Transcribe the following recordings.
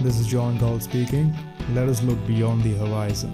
This is John Gall speaking. Let us look beyond the horizon.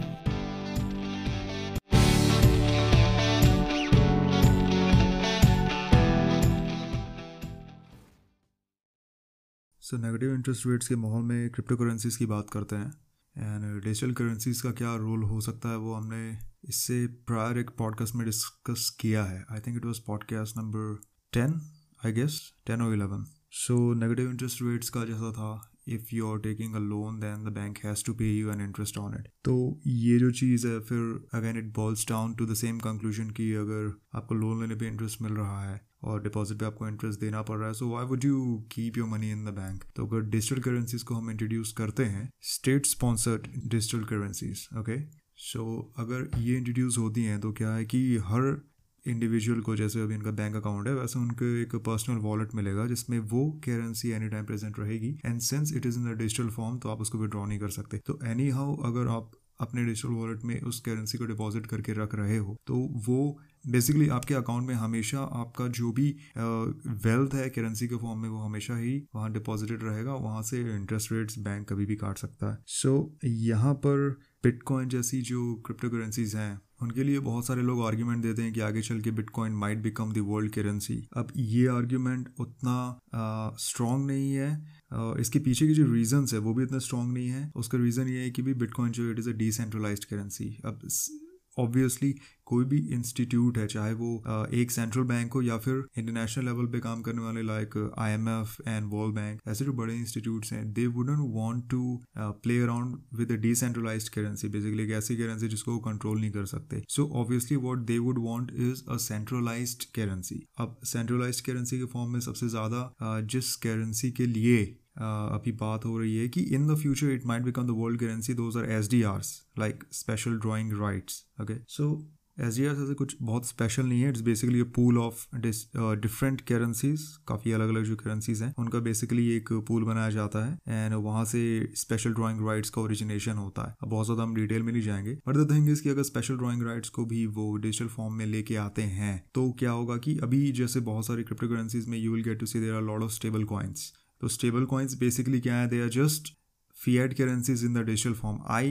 So negative interest rates के माहौल में crypto currencies की बात करते हैं एंड डिजिटल करेंसीज का क्या रोल हो सकता है वो हमने इससे प्रायर एक पॉडकास्ट में डिस्कस किया है I think it was podcast number ten I guess ten और eleven so negative interest rates का जैसा था if you are taking a loan then the bank has to pay you an interest on it तो ये जो चीज़ है, फिर again it boils down to the same conclusion कि अगर आपको लोन लेने पे इंटरेस्ट मिल रहा है और डिपॉजिट पे आपको इंटरेस्ट देना पड़ रहा है so why would you keep your money in the bank तो अगर डिजिटल करेंसीज को हम इंट्रोड्यूस करते हैं state sponsored digital currencies okay so अगर ये इंट्रोड्यूस होती हैं तो क्या है कि हर इंडिविजुअल को, जैसे अभी उनका बैंक अकाउंट है, वैसे उनके एक पर्सनल वॉलेट मिलेगा, जिसमें वो करेंसी एनी टाइम प्रेजेंट रहेगी। And since it is in the digital form तो आप उसको विड्रॉ नहीं कर सकते। तो एनी हाउ अगर आप अपने डिजिटल वॉलेट में उस करेंसी को डिपॉजिट करके रख रहे हो तो वो बेसिकली आपके अकाउंट में हमेशा आपका जो भी वेल्थ है करेंसी के फॉर्म में वो हमेशा ही वहाँ डिपॉजिटेड रहेगा वहाँ से इंटरेस्ट रेट्स बैंक कभी भी काट सकता है। सो so, यहाँ पर बिटकॉइन जैसी जो क्रिप्टो करेंसीज हैं उनके लिए बहुत सारे लोग आर्ग्यूमेंट देते हैं कि आगे चल के bitcoin might become the world currency अब ये आर्ग्यूमेंट उतना स्ट्रॉन्ग नहीं है। इसके पीछे की जो रीजंस है, वो भी इतना स्ट्रॉन्ग नहीं है। उसका रीज़न ये है कि भी बिटकॉइन जो it is a decentralise currency अब ऑब्वियसली कोई भी इंस्टीट्यूट है, चाहे वो एक सेंट्रल बैंक हो या फिर इंटरनेशनल लेवल पे काम करने वाले like I M F and World Bank ऐसे जो बड़े इंस्टीट्यूट्स हैं they wouldn't want to play around with a decentralise currency basically एक ऐसी करेंसी जिसको वो कंट्रोल नहीं कर सकते। So obviously what they would want is a centralise currency अब सेंट्रलाइज करेंसी के फॉर्म में सबसे ज़्यादा जिस करेंसी के लिए अभी बात हो रही है कि in the future it might become the world currency those are S D Rs like special drawing rights okay so S D R ऐसे कुछ बहुत स्पेशल नहीं है it's basically a pool of different currencies काफ़ी अलग अलग जो currencies हैं, उनका बेसिकली एक पूल बनाया जाता है एंड वहाँ से स्पेशल ड्राइंग राइट्स का ओरिजिनेशन होता है। बहुत ज़्यादा हम डिटेल में नहीं जाएँगे बट द थिंग इज़ कि अगर स्पेशल ड्राइंग राइट्स को भी वो डिजिटल फॉर्म में लेके आते हैं तो क्या होगा कि अभी जैसे बहुत सारी क्रिप्टो करेंसीज में you will get to see there are lot of stable coins तो स्टेबल कॉइन्स बेसिकली क्या है? They are just fiat currencies in the digital form. I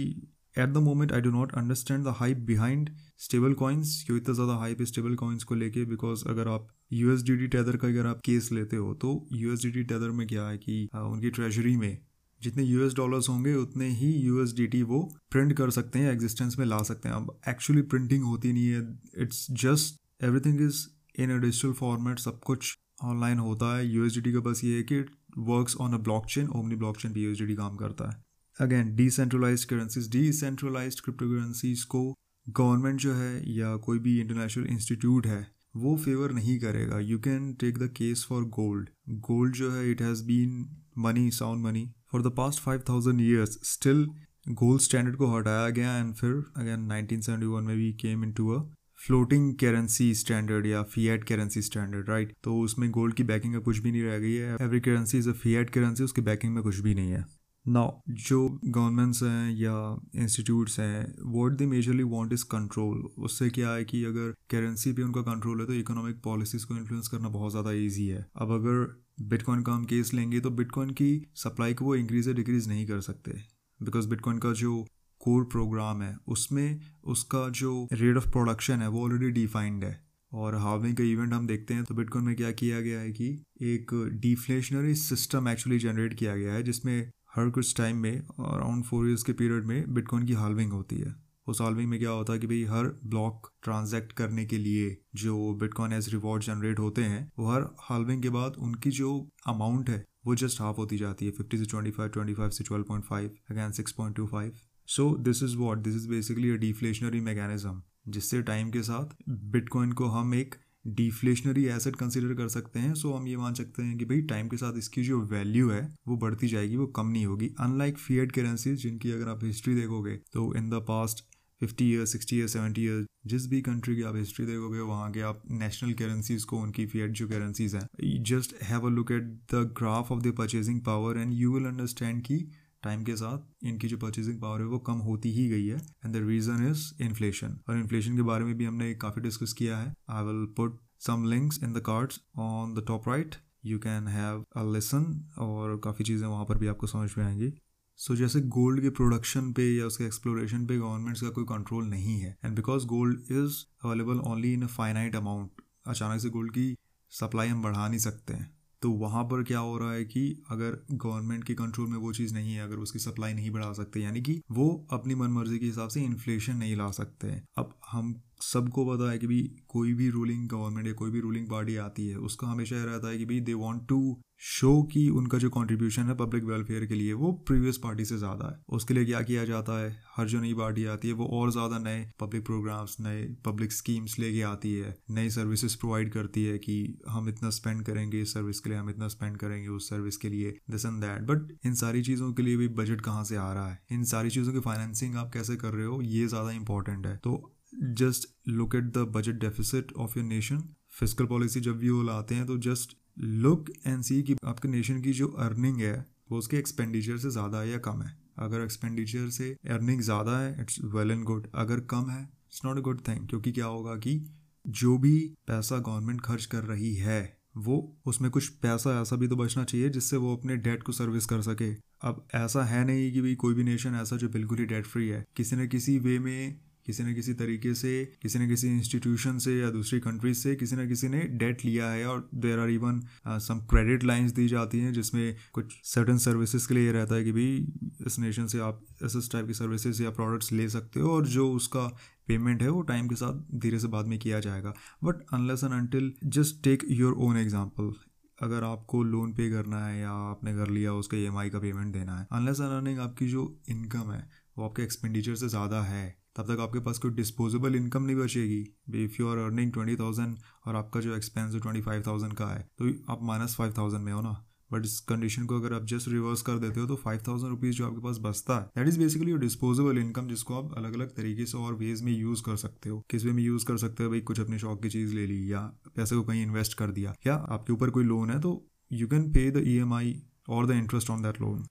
at the moment I do not understand the hype behind stable coins क्यों इतना ज़्यादा hype है stable coins को लेके? Because अगर आप U S D D tether का अगर आप केस लेते हो तो U S D D tether में क्या है कि उनकी ट्रेजरी में जितने यूएस डॉलर्स होंगे, उतने ही यूएसडीटी वो प्रिंट कर सकते हैं एग्जिस्टेंस में ला सकते हैं। अब एक्चुअली प्रिंटिंग होती नहीं है। It's just everything is in a digital format सब कुछ ऑनलाइन होता है। यूएसडीटी का बस ये है कि works on a blockchain omni blockchain पे यूएसडीटी काम करता है। Again decentralised currencies decentralised crypto currencies को गवर्नमेंट जो है या कोई भी इंटरनेशनल इंस्टीट्यूट है, वो फेवर नहीं करेगा। You can take the case for gold gold जो है it has been money sound money for the past five thousand years still gold standard को हटाया गया एंड फिर अगेन 1971 में भी came in to a floating currency standard या fiat currency standard right तो उसमें गोल्ड की बैकिंग कुछ भी नहीं रह गई है। Every currency is a fiat currency उसकी बैकिंग में कुछ भी नहीं है। नाउ जो गवर्नमेंट्स हैं या इंस्टीट्यूट्स हैं what they majorly want is control उससे क्या है कि अगर करेंसी पे उनका कंट्रोल है तो इकोनॉमिक पॉलिसीज़ को इन्फ्लुएंस करना बहुत ज़्यादा ईजी है। अब अगर बिटकॉइन का हम केस लेंगे तो बिटकॉइन की सप्लाई को वो इंक्रीज या डिक्रीज नहीं कर सकते। बिकॉज़ बिटकॉइन का जो कोर प्रोग्राम है, उसमें उसका जो रेट ऑफ़ प्रोडक्शन है, वो ऑलरेडी डिफाइंड है। और हार्विंग का इवेंट हम देखते हैं तो बिटकॉइन में क्या किया गया है कि एक डिफ्लेशनरी सिस्टम एक्चुअली जनरेट किया गया है, जिसमें हर कुछ टाइम में अराउंड फोर ईयर्स के पीरियड में बिटकॉइन की हार्विंग होती है। उस हार्विंग में क्या होता है कि भाई हर ब्लॉक ट्रांजैक्ट करने के लिए जो बिटकॉइन एज रिवॉर्ड जनरेट होते हैं, वो हर हालविंग के बाद उनकी जो अमाउंट है, वो जस्ट हाफ़ होती जाती है फिफ्टी से ट्वेंटी फाइव ट्वेंटी फाइव से twelve point five again six point two five so this is what this is basically a deflationary mechanism जिससे टाइम के साथ बिटकॉइन को हम एक डिफ्लेशनरी एसेट कंसिडर कर सकते हैं। सो so हम ये मान सकते हैं कि भाई टाइम के साथ इसकी जो वैल्यू है, वो बढ़ती जाएगी, वो कम नहीं होगी। अनलाइक फियड करेंसीज जिनकी अगर आप हिस्ट्री देखोगे तो in the past fifty year sixty year seventy year जिस भी कंट्री की आप हिस्ट्री देखोगे, वहाँ के आप नेशनल करेंसीज को, उनकी फियड जो करेंसीज हैं just have a look at the graph of the purchasing power and you will understand की टाइम के साथ इनकी जो परचेजिंग पावर है वो कम होती ही गई है। And the reason is inflation और इन्फ्लेशन के बारे में भी हमने काफ़ी डिस्कस किया है। I will put some links in the cards on the top right you can have a lesson और काफ़ी चीज़ें वहाँ पर भी आपको समझ में आएँगी। सो so, जैसे गोल्ड के प्रोडक्शन पे या उसके एक्सप्लोरेशन पे गवर्नमेंट्स का कोई कंट्रोल नहीं है। And because gold is available only in a finite amount अचानक से गोल्ड की सप्लाई हम बढ़ा नहीं सकते हैं। तो वहाँ पर क्या हो रहा है कि अगर गवर्नमेंट के कंट्रोल में वो चीज़ नहीं है, अगर उसकी सप्लाई नहीं बढ़ा सकते, यानी कि वो अपनी मनमर्जी के हिसाब से इन्फ्लेशन नहीं ला सकते अब हम सबको पता है कि भाई कोई भी रूलिंग गवर्नमेंट या कोई भी रूलिंग पार्टी आती है, उसका हमेशा यह रहता है कि भाई दे वांट टू शो कि उनका जो कंट्रीब्यूशन है पब्लिक वेलफेयर के लिए, वो प्रीवियस पार्टी से ज़्यादा है। उसके लिए क्या किया जाता है? हर जो नई पार्टी आती है, वो और ज़्यादा नए पब्लिक प्रोग्राम्स नए पब्लिक स्कीम्स लेके आती है, नई सर्विसेज़ प्रोवाइड करती है कि हम इतना स्पेंड करेंगे इस सर्विस के लिए, हम इतना स्पेंड करेंगे उस सर्विस के लिए दिस एंड दैट बट इन सारी चीज़ों के लिए भी बजट कहाँ से आ रहा है? इन सारी चीज़ों की फाइनेंसिंग आप कैसे कर रहे हो? ये ज़्यादा इंपॉर्टेंट है। तो just look at the budget deficit of your nation physical policy जब भी वो लाते हैं तो जस्ट लुक एंड सी कि आपके नेशन की जो अर्निंग है, वो उसके एक्सपेंडिचर से ज़्यादा है या कम है। अगर एक्सपेंडिचर से अर्निंग ज़्यादा है इट्स वेल एंड गुड अगर कम है it's not a good thing क्योंकि क्या होगा कि जो भी पैसा गवर्नमेंट खर्च कर रही है, वो उसमें कुछ पैसा ऐसा भी तो बचना चाहिए जिससे वो अपने डेट को सर्विस कर सके। अब ऐसा है नहीं कि भाई कोई भी नेशन ऐसा जो बिल्कुल ही डेट फ्री है। किसी न किसी वे में किसी न किसी तरीके से, किसी न किसी इंस्टीट्यूशन से या दूसरी कंट्रीज़ से किसी न किसी ने डेट लिया है और there are even some credit lines दी जाती हैं जिसमें कुछ सर्टन सर्विसेज़ के लिए रहता है कि भाई इस नेशन से आप, इस टाइप की सर्विसेज़ या प्रोडक्ट्स ले सकते हो और जो उसका पेमेंट है वो टाइम के साथ धीरे से बाद में किया जाएगा। But unless and until just take your own example अगर आपको लोन पे करना है या आपने कर लिया, उसका ईएमआई का पेमेंट देना है अनलेस एंड अर्निंग आपकी जो इनकम है, वो आपके एक्सपेंडिचर से ज़्यादा है तब तक आपके पास कोई डिस्पोजेबल इनकम नहीं बचेगी। If you are earning twenty thousand और आपका जो एक्सपेंस है ट्वेंटी फाइव थाउज़ेंड का है तो आप माइनस फाइव थाउज़ेंड में हो ना। बट इस कंडीशन को अगर आप जस्ट रिवर्स कर देते हो तो फाइव थाउज़ेंड रुपीज़ जो आपके पास बचता है that is basically your disposable income जिसको आप अलग अलग तरीके से और वेज में यूज़ कर सकते हो। किस वे में यूज़ कर सकते हो? भाई, कुछ अपने शौक की चीज़ ले ली या पैसे को कहीं इन्वेस्ट कर दिया। या आपके ऊपर कोई लोन है तो you can pay the E M I और the interest on that loan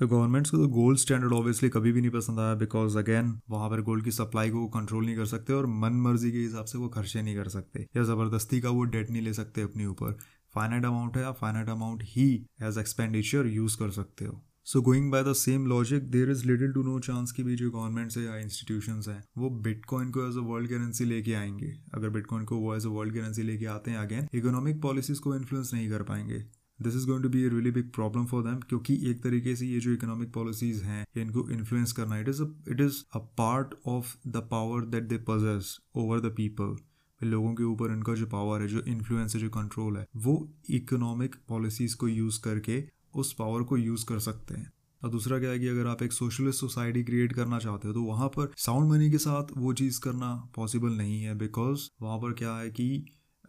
तो गवर्नमेंट्स को तो गोल्ड स्टैंडर्ड ऑब्वियसली कभी भी नहीं पसंद आया बिकॉज़ अगेन वहाँ पर गोल्ड की सप्लाई को कंट्रोल नहीं कर सकते और मन मर्ज़ी के हिसाब से वो खर्चे नहीं कर सकते या ज़बरदस्ती का वो डेट नहीं ले सकते अपने ऊपर। फाइनाइट अमाउंट है या फाइनाइट अमाउंट ही एज एक्सपेंडिचर यूज़ कर सकते हो। So going by the same logic there is little to no chance की भी जो गवर्नमेंट्स है या इंस्टीट्यूशन हैं, वो बिटकॉइन को एज अ वर्ल्ड करेंसी लेके आएँगे। अगर बिटकॉइन को वो एज अ वर्ल्ड करेंसी लेके आते हैं अगेन इकोनॉमिक पॉलिसीज़ को इन्फ्लुएंस नहीं कर पाएँगे। This is going to be a really big problem for them क्योंकि एक तरीके से ये जो इकोनॉमिक पॉलिसीज़ हैं इनको इन्फ्लुएंस करना it is it is a part of the power that they possess over the people लोगों के ऊपर इनका जो पावर है, जो इन्फ्लुएंस है, जो कंट्रोल है, वो इकोनॉमिक पॉलिसीज़ को यूज़ करके उस पावर को यूज़ कर सकते हैं। और दूसरा क्या है कि अगर आप एक सोशलिस्ट सोसाइटी क्रिएट करना चाहते हो तो वहाँ पर साउंड मनी के साथ वो चीज़ करना पॉसिबल नहीं है बिकॉज़ वहाँ पर क्या है कि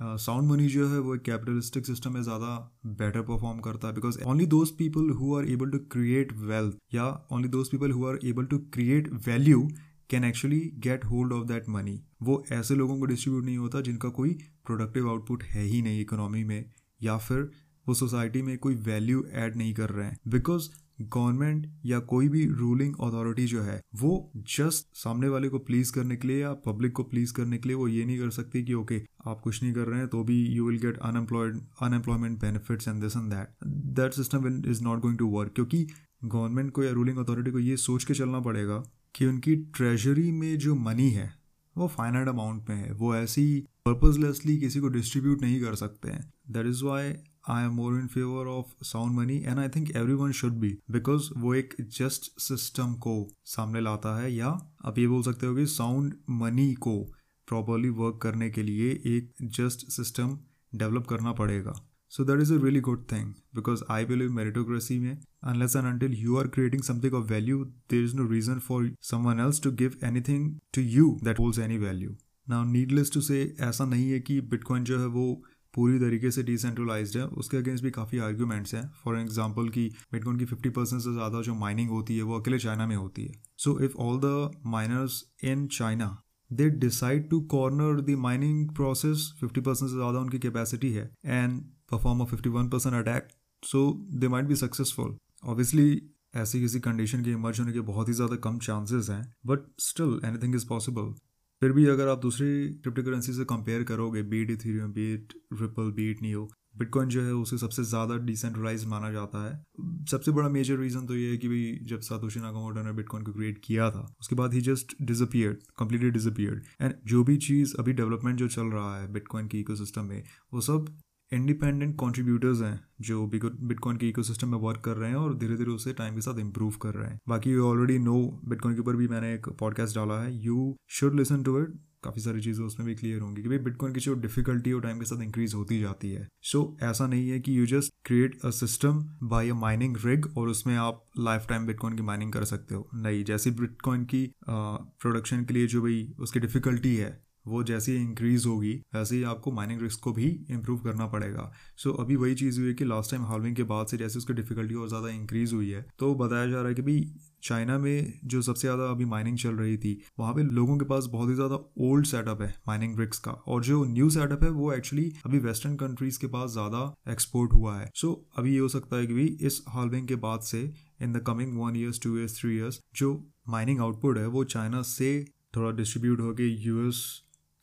साउंड मनी जो है, वो एक कैपिटलिस्टिक सिस्टम में ज़्यादा बेटर परफॉर्म करता है because only those people who are able to create wealth या only those people who are able to create value can actually get hold of that money वो ऐसे लोगों को डिस्ट्रीब्यूट नहीं होता जिनका कोई प्रोडक्टिव आउटपुट है ही नहीं इकोनॉमी में या फिर वो सोसाइटी में कोई वैल्यू ऐड नहीं कर रहे हैं बिकॉज़ गवर्नमेंट या कोई भी रूलिंग अथॉरिटी जो है वो जस्ट सामने वाले को प्लीज़ करने के लिए या पब्लिक को प्लीज़ करने के लिए वो ये नहीं कर सकती कि ओके okay, आप कुछ नहीं कर रहे हैं तो भी you will get unemployed unemployment benefits and this and that that system is not going to work क्योंकि गवर्नमेंट को या रूलिंग अथॉरिटी को ये सोच के चलना पड़ेगा कि उनकी ट्रेजरी में जो मनी है वो फाइनाइट अमाउंट में है वो ऐसी पर्पजलेसली किसी को डिस्ट्रीब्यूट नहीं कर सकते हैं। That is why I am more in favour of sound money and I think everyone should be because वो एक जस्ट सिस्टम को सामने लाता है या आप ये बोल सकते हो कि साउंड मनी को प्रॉपरली वर्क करने के लिए एक जस्ट सिस्टम डेवलप करना पड़ेगा। So that is a really good thing because I believe meritocracy में unless and until you are creating something of value there is no reason for someone else to give anything to you that holds any value now needless to say ऐसा नहीं है कि bitcoin जो है वो पूरी तरीके से डिसेंट्रलाइज्ड है। उसके अगेंस्ट भी काफ़ी आर्ग्यूमेंट्स हैं। फॉर एग्जांपल की बिटकॉइन की फिफ्टी परसेंट से ज़्यादा जो माइनिंग होती है, वो अकेले चाइना में होती है। So if all the miners in China they decide to corner the mining process fifty percent से ज़्यादा उनकी कैपेसिटी है and perform a fifty one percent attack so they might be successful obviously ऐसी किसी condition के emerge होने के बहुत ही ज़्यादा कम चांसेस हैं but still anything is possible फिर भी अगर आप दूसरी क्रिप्टो करेंसी से कंपेयर करोगे be it Ethereum be it Ripple be it Neo bitcoin जो है उसे सबसे ज़्यादा डिसेंट्रलाइज माना जाता है। सबसे बड़ा मेजर रीज़न तो ये है कि भाई जब सातोशी नाकामोटो ने बिटकॉइन को क्रिएट किया था, उसके बाद ही just disappeared completely disappeared and जो भी चीज़ अभी डेवलपमेंट जो चल रहा है बिटकॉइन के इकोसिस्टम में, वो सब इंडिपेंडेंट कॉन्ट्रीब्यूटर्स हैं जो बिटकॉइन के इकोसिस्टम में वर्क कर रहे हैं और धीरे धीरे उसे टाइम के साथ इंप्रूव कर रहे हैं। बाकी यू ऑलरेडी नो बिटकॉइन के ऊपर भी मैंने एक पॉडकास्ट डाला है। You should listen to it काफ़ी सारी चीज़ें उसमें भी क्लियर होंगी कि भाई बिटकॉइन की जो डिफिकल्टी और टाइम के साथ इंक्रीज होती जाती है। सो so, ऐसा नहीं है कि you just create a system by a mining rig और उसमें आप लाइफ टाइम बिटकॉइन की माइनिंग कर सकते हो। नहीं जैसी बिटकॉइन की प्रोडक्शन के लिए जो भाई उसकी डिफिकल्टी है वो जैसे ही इंक्रीज होगी वैसे ही आपको माइनिंग रिस्क को भी इम्प्रूव करना पड़ेगा। सो so, अभी वही चीज़ हुई है कि लास्ट टाइम हालविंग के बाद से जैसे उसकी डिफिकल्टी और ज़्यादा इंक्रीज हुई है तो बताया जा रहा है कि भाई चाइना में जो सबसे ज़्यादा अभी माइनिंग चल रही थी वहाँ पे लोगों के पास बहुत ही ज़्यादा ओल्ड सेटअप है माइनिंग ब्रिक्स का। और जो न्यू सेटअप है वो एक्चुअली अभी वेस्टर्न कंट्रीज़ के पास ज़्यादा एक्सपोर्ट हुआ है। सो so, अभी ये हो सकता है कि भाई इस हालविंग के बाद से in the coming one years two years three years जो माइनिंग आउटपुट है वो चाइना से थोड़ा डिस्ट्रीब्यूट होकर यूएस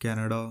कनाडा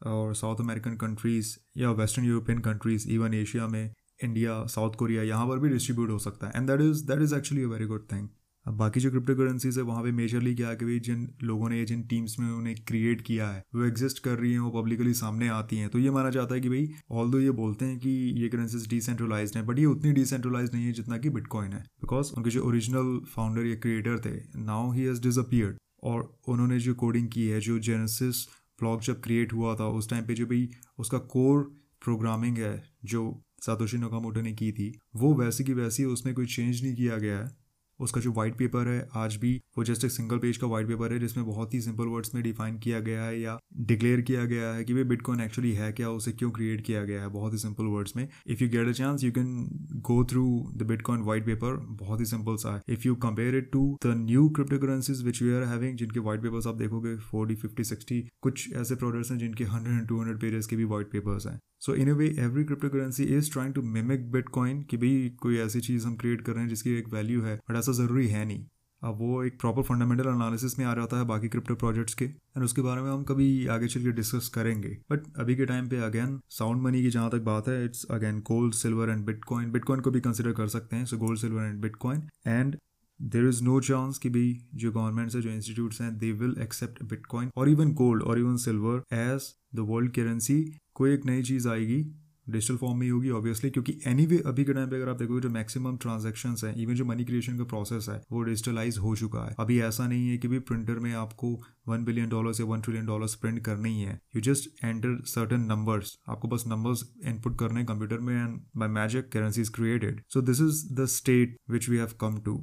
और साउथ अमेरिकन कंट्रीज़ या western European countries even Asia में इंडिया साउथ कोरिया यहाँ पर भी डिस्ट्रीब्यूट हो सकता है। And that is that is actually a very good thing अब बाकी जो क्रिप्टो करेंसीज है, वहाँ पे मेजरली क्या है कि भाई जिन लोगों ने, जिन टीम्स में उन्हें क्रिएट किया है, वो एग्जिस्ट कर रही हैं, वो पब्लिकली सामने आती हैं। तो ये माना जाता है कि भाई ऑल दो ये बोलते हैं कि ये करेंसीज डिसेंट्रलाइज हैं बट ये उतनी डिसेंट्रलाइज नहीं है जितना कि बिटकॉइन है। बिकॉज़ उनके जो ओरिजिनल फाउंडर या क्रिएटर थे नाउ ही हैज़ डिसअपियर्ड और उन्होंने जो कोडिंग की है, जो जेनेसिस ब्लॉग जब क्रिएट हुआ था, उस टाइम पे जो भी उसका कोर प्रोग्रामिंग है, जो सातोशी नोकामोटो ने की थी, वो वैसी की वैसी उसमें कोई चेंज नहीं किया गया है। उसका जो वाइट पेपर है, आज भी वो जस्ट एक सिंगल पेज का वाइट पेपर है, जिसमें बहुत ही सिंपल वर्ड्स में डिफाइन किया गया है या डिक्लेयर किया गया है कि भाई बिटकॉइन एक्चुअली है क्या, उसे क्यों क्रिएट किया गया है, बहुत ही सिंपल वर्ड्स में। If you get a chance you can go through the bitcoin white paper बहुत ही सिंपल सा है। If you compare it to the new cryptocurrencies which we are having जिनके वाइट पेपर्स आप देखोगे फोर्टी फिफ्टी सिक्सटी कुछ ऐसे products हैं जिनके hundred and two hundred pages के भी वाइट पेपर्स हैं। So in a way every cryptocurrency is trying to mimic bitcoin कि भाई कोई ऐसी चीज़ हम क्रिएट कर रहे हैं जिसकी एक वैल्यू है बट ऐसा ज़रूरी है नहीं। अब वो एक प्रॉपर फंडामेंटल एनालिसिस में आ जाता है बाकी क्रिप्टो प्रोजेक्ट्स के एंड उसके बारे में हम कभी आगे चल के डिस्कस करेंगे। बट अभी के टाइम पे अगेन साउंड मनी की जहाँ तक बात है it's again gold silver and bitcoin bitcoin को भी कंसिडर कर सकते हैं so gold silver and bitcoin and there is no chance कि भाई जो गवर्नमेंट्स है, जो इंस्टीट्यूट्स हैं दे विल एक्सेप्ट बिटकॉइन और इवन गोल्ड और even silver as the world currency कोई एक नई चीज़ आएगी डिजिटल फॉर्म में ही होगी ऑब्वियसली क्योंकि एनी anyway, अभी के टाइम पे अगर आप देखोगे जो मैक्सिमम ट्रांजेक्शन है इवन जो मनी क्रिएशन का प्रोसेस है वो डिजिटलाइज हो चुका है। अभी ऐसा नहीं है कि भी प्रिंटर में आपको वन बिलियन डॉलर या वन ट्रिलियन डॉलर प्रिंट करने ही। है you just enter certain numbers आपको बस नंबर्स इनपुट करने हैं कंप्यूटर में and by magic currency is created so this is the state which we have come to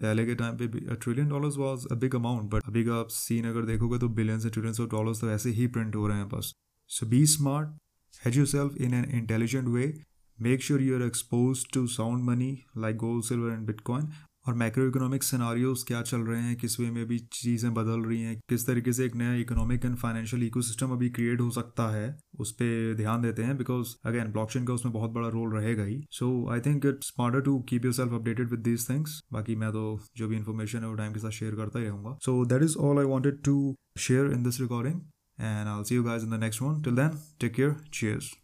पहले के टाइम पे trillion dollars was a big amount but अभी का आप सीन अगर देखोगे तो बिलियंस से ट्रिलियंस ऑफ़ डॉलर्स तो ऐसे ही प्रिंट हो रहे हैं बस। So be smart hedge yourself in an intelligent way. Make sure are exposed to sound money like gold, silver and bitcoin. और मैक्रो इकोनॉमिक सिनारियोज क्या चल रहे हैं? किस वे में भी चीज़ें बदल रही हैं? किस तरीके से एक नया इकोनॉमिक एंड फाइनेंशियल इकोसिस्टम अभी क्रिएट हो सकता है? उस पर ध्यान देते हैं बिकॉज़ अगेन ब्लॉकचेन का उसमें बहुत बड़ा रोल रहेगा ही। So I think it's smarter to keep yourself updated with these things बाकी मैं तो जो भी इन्फॉर्मेशन है वो टाइम के साथ शेयर करता ही रहूँगा। So that is all I wanted to share in this recording and I'll see you guys in the next one. Till then, take care. Cheers.